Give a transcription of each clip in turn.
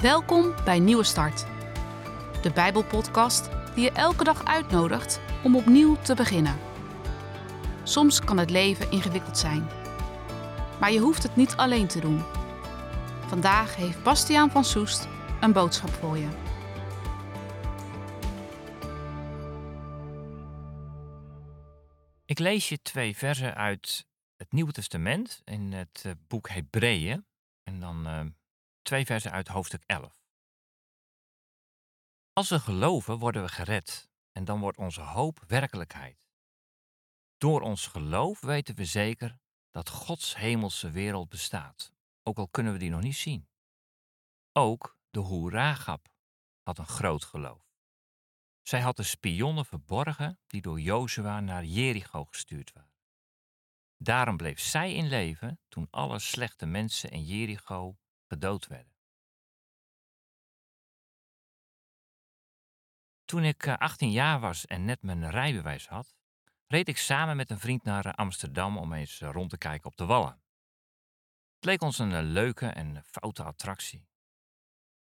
Welkom bij Nieuwe Start, de Bijbelpodcast die je elke dag uitnodigt om opnieuw te beginnen. Soms kan het leven ingewikkeld zijn, maar je hoeft het niet alleen te doen. Vandaag heeft Bastiaan van Soest een boodschap voor je. Ik lees je twee versen uit het Nieuwe Testament in het eh, boek Hebreeën. En dan uh, twee versen uit hoofdstuk 11. Als we geloven, worden we gered. En dan wordt onze hoop werkelijkheid. Door ons geloof weten we zeker dat Gods hemelse wereld bestaat, ook al kunnen we die nog niet zien. Ook de Hoeragab had een groot geloof. Zij had de spionnen verborgen die door Jozua naar Jericho gestuurd waren. Daarom bleef zij in leven toen alle slechte mensen in Jericho gedood werden. Toen ik 18 eh, jaar was en net mijn rijbewijs had, reed ik samen met een vriend naar eh, Amsterdam om eens eh, rond te kijken op de wallen. Het leek ons een leuke en foute attractie.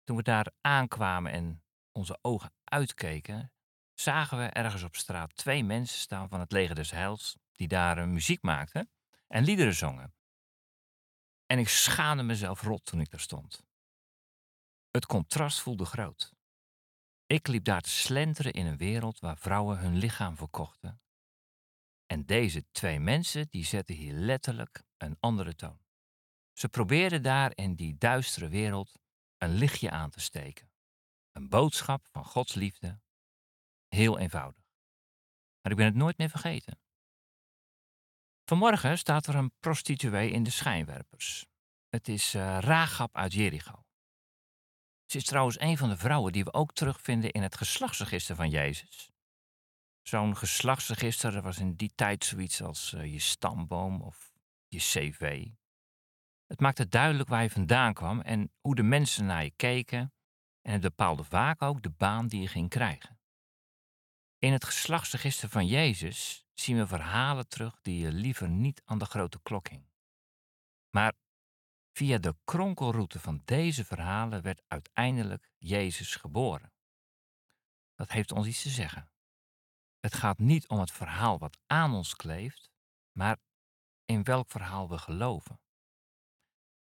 Toen we daar aankwamen en onze ogen uitkeken, zagen we ergens op straat twee mensen staan van het leger des Heils die daar muziek maakten en liederen zongen. En ik schaamde mezelf rot toen ik daar stond. Het contrast voelde groot. Ik liep daar te slenteren in een wereld waar vrouwen hun lichaam verkochten. En deze twee mensen die zetten hier letterlijk een andere toon. Ze probeerden daar in die duistere wereld een lichtje aan te steken. Een boodschap van Gods liefde. Heel eenvoudig. Maar ik ben het nooit meer vergeten. Vanmorgen staat er een prostituee in de schijnwerpers. Het is uh, Rahab uit Jericho. Ze is trouwens een van de vrouwen die we ook terugvinden in het geslachtsregister van Jezus. Zo'n geslachtsregister was in die tijd zoiets als uh, je stamboom of je cv. Het maakte duidelijk waar je vandaan kwam en hoe de mensen naar je keken en het bepaalde vaak ook de baan die je ging krijgen. In het geslachtsregister van Jezus zien we verhalen terug die je liever niet aan de grote klok hing. Maar via de kronkelroute van deze verhalen werd uiteindelijk Jezus geboren. Dat heeft ons iets te zeggen. Het gaat niet om het verhaal wat aan ons kleeft, maar in welk verhaal we geloven.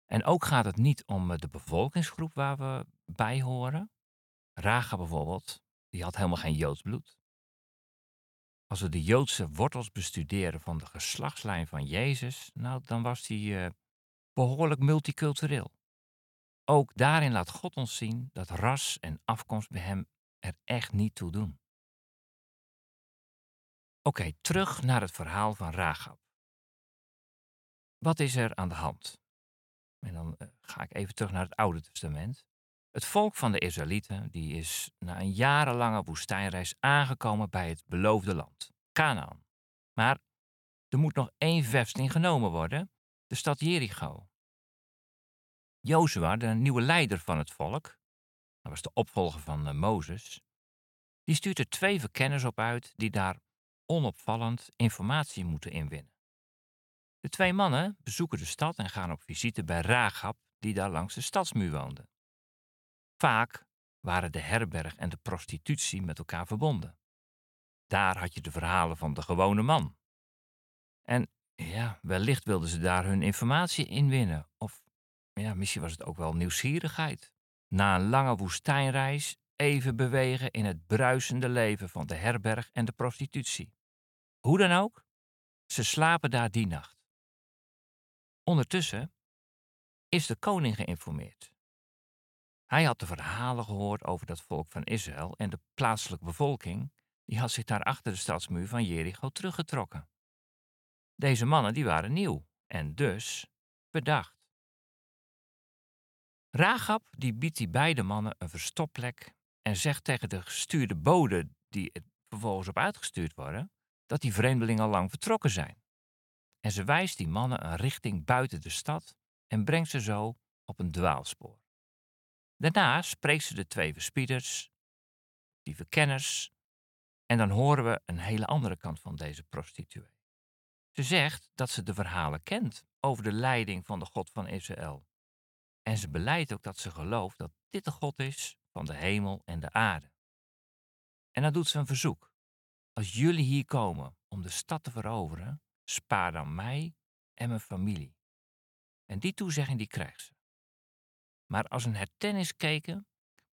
En ook gaat het niet om de bevolkingsgroep waar we bij horen. Raga bijvoorbeeld, die had helemaal geen Joods bloed. Als we de Joodse wortels bestuderen van de geslachtslijn van Jezus, nou, dan was die uh, behoorlijk multicultureel. Ook daarin laat God ons zien dat ras en afkomst bij hem er echt niet toe doen. Oké, terug naar het verhaal van Rahab. Wat is er aan de hand? En dan uh, ga ik even terug naar het Oude Testament. Het volk van de Israëlieten die is na een jarenlange woestijnreis aangekomen bij het beloofde land, Canaan. Maar er moet nog één vesting genomen worden, de stad Jericho. Jozua, de nieuwe leider van het volk, dat was de opvolger van uh, Mozes, die stuurt er twee verkenners op uit die daar onopvallend informatie moeten inwinnen. De twee mannen bezoeken de stad en gaan op visite bij Rahab, die daar langs de stadsmuur woonde. Vaak waren de herberg en de prostitutie met elkaar verbonden. Daar had je de verhalen van de gewone man. En ja, wellicht wilden ze daar hun informatie inwinnen. Of ja, misschien was het ook wel nieuwsgierigheid. Na een lange woestijnreis even bewegen in het bruisende leven van de herberg en de prostitutie. Hoe dan ook, ze slapen daar die nacht. Ondertussen is de koning geïnformeerd. Hij had de verhalen gehoord over dat volk van Israël en de plaatselijke bevolking, die had zich daar achter de stadsmuur van Jericho teruggetrokken. Deze mannen die waren nieuw en dus bedacht. Rahab die biedt die beide mannen een verstopplek en zegt tegen de gestuurde bode die er vervolgens op uitgestuurd worden, dat die vreemdelingen al lang vertrokken zijn. En ze wijst die mannen een richting buiten de stad en brengt ze zo op een dwaalspoor. Daarna spreekt ze de twee verspieders, die verkenners, en dan horen we een hele andere kant van deze prostituee. Ze zegt dat ze de verhalen kent over de leiding van de God van Israël. En ze beleidt ook dat ze gelooft dat dit de God is van de hemel en de aarde. En dan doet ze een verzoek. Als jullie hier komen om de stad te veroveren, spaar dan mij en mijn familie. En die toezegging die krijgt ze. Maar als een hertenniskeken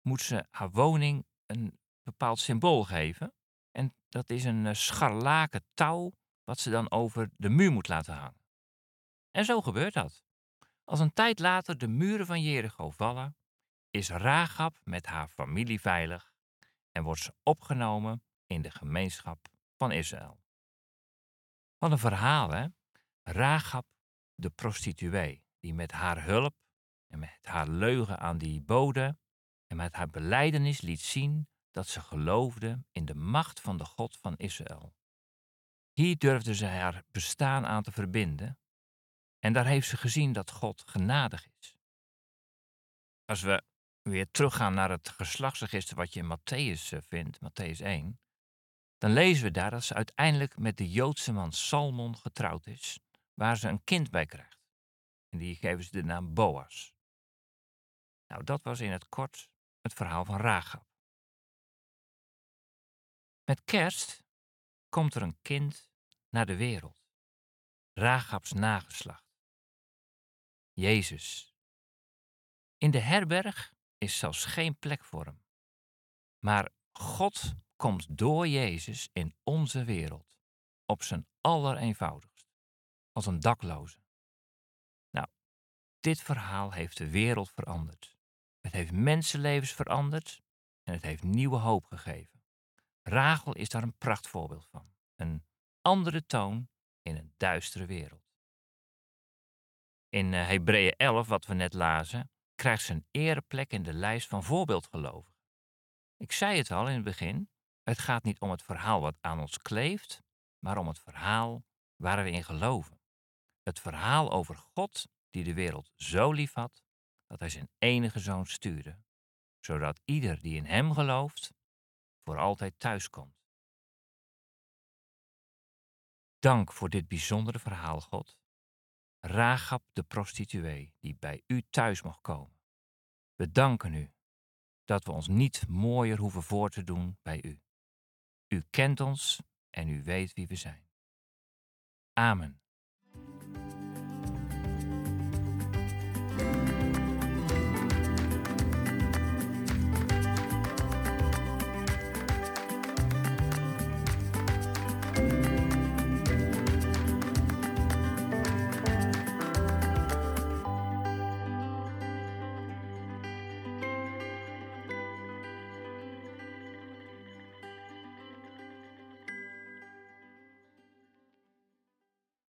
moet ze haar woning een bepaald symbool geven. En dat is een eh, scharlaken touw wat ze dan over de muur moet laten hangen. En zo gebeurt dat. Als een tijd later de muren van Jericho vallen, is Rahab met haar familie veilig en wordt ze opgenomen in de gemeenschap van Israël. Wat een verhaal, hè? Rahab, de prostituee, die met haar hulp en met haar leugen aan die bode en met haar beleidenis liet zien dat ze geloofde in de macht van de God van Israël. Hier durfde ze haar bestaan aan te verbinden en daar heeft ze gezien dat God genadig is. Als we weer teruggaan naar het geslachtsregister wat je in Matthäus eh, vindt, Matthäus 1, dan lezen we daar dat ze uiteindelijk met de Joodse man Salmon getrouwd is, waar ze een kind bij krijgt. En die geven ze de naam Boas. Nou, dat was in het kort het verhaal van Rahab. Met kerst komt er een kind naar de wereld. Rahabs nageslacht. Jezus. In de herberg is zelfs geen plek voor hem. Maar God komt door Jezus in onze wereld, op zijn allereenvoudigst, als een dakloze. Nou, dit verhaal heeft de wereld veranderd. Het heeft mensenlevens veranderd en het heeft nieuwe hoop gegeven. Rachel is daar een prachtvoorbeeld van. Een andere toon in een duistere wereld. In eh, Hebreeën 11, wat we net lazen, krijgt ze een ereplek in de lijst van voorbeeldgelovigen. Ik zei het al in het begin, het gaat niet om het verhaal wat aan ons kleeft, maar om het verhaal waar we in geloven. Het verhaal over God die de wereld zo lief had dat hij zijn enige zoon stuurde, zodat ieder die in hem gelooft voor altijd thuiskomt. Dank voor dit bijzondere verhaal, God. Ragab de prostituee die bij u thuis mocht komen. We danken u dat we ons niet mooier hoeven voor te doen bij u. U kent ons en u weet wie we zijn. Amen.